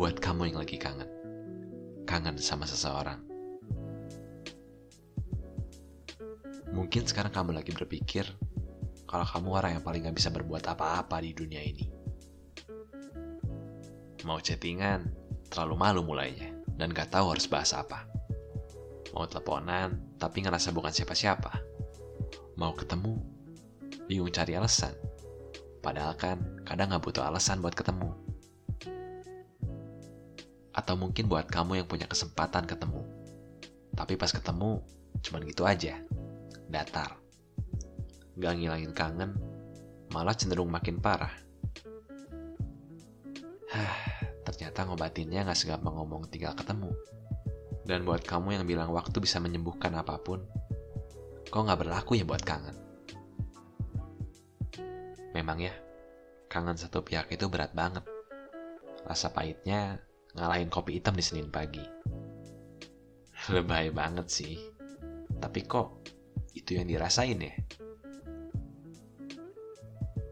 buat kamu yang lagi kangen. Kangen sama seseorang. Mungkin sekarang kamu lagi berpikir kalau kamu orang yang paling gak bisa berbuat apa-apa di dunia ini. Mau chattingan, terlalu malu mulainya, dan gak tahu harus bahas apa. Mau teleponan, tapi ngerasa bukan siapa-siapa. Mau ketemu, bingung cari alasan. Padahal kan kadang gak butuh alasan buat ketemu. Atau mungkin buat kamu yang punya kesempatan ketemu. Tapi pas ketemu, cuman gitu aja. Datar. Gak ngilangin kangen, malah cenderung makin parah. Hah, ternyata ngobatinnya gak segampang ngomong tinggal ketemu. Dan buat kamu yang bilang waktu bisa menyembuhkan apa pun, kok gak berlaku ya buat kangen? Memang ya, kangen satu pihak itu berat banget. Rasa pahitnya ngalahin kopi hitam di Senin pagi. Lebay banget sih. Tapi kok itu yang dirasain ya?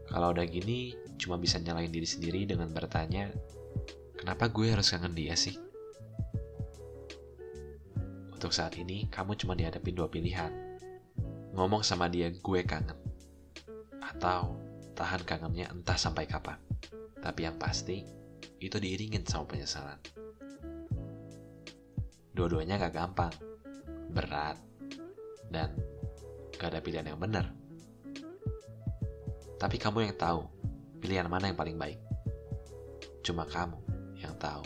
Kalau udah gini, cuma bisa nyalain diri sendiri dengan bertanya, kenapa gue harus kangen dia sih? Untuk saat ini, kamu cuma dihadapin dua pilihan. Ngomong sama dia gue kangen. Atau tahan kangennya entah sampai kapan. Tapi yang pasti, itu diiringin sama penyesalan. Dua-duanya gak gampang, berat, dan gak ada pilihan yang benar. Tapi kamu yang tahu pilihan mana yang paling baik. Cuma kamu yang tahu.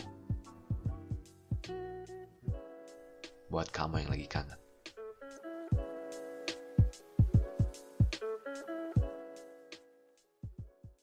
Buat kamu yang lagi kangen.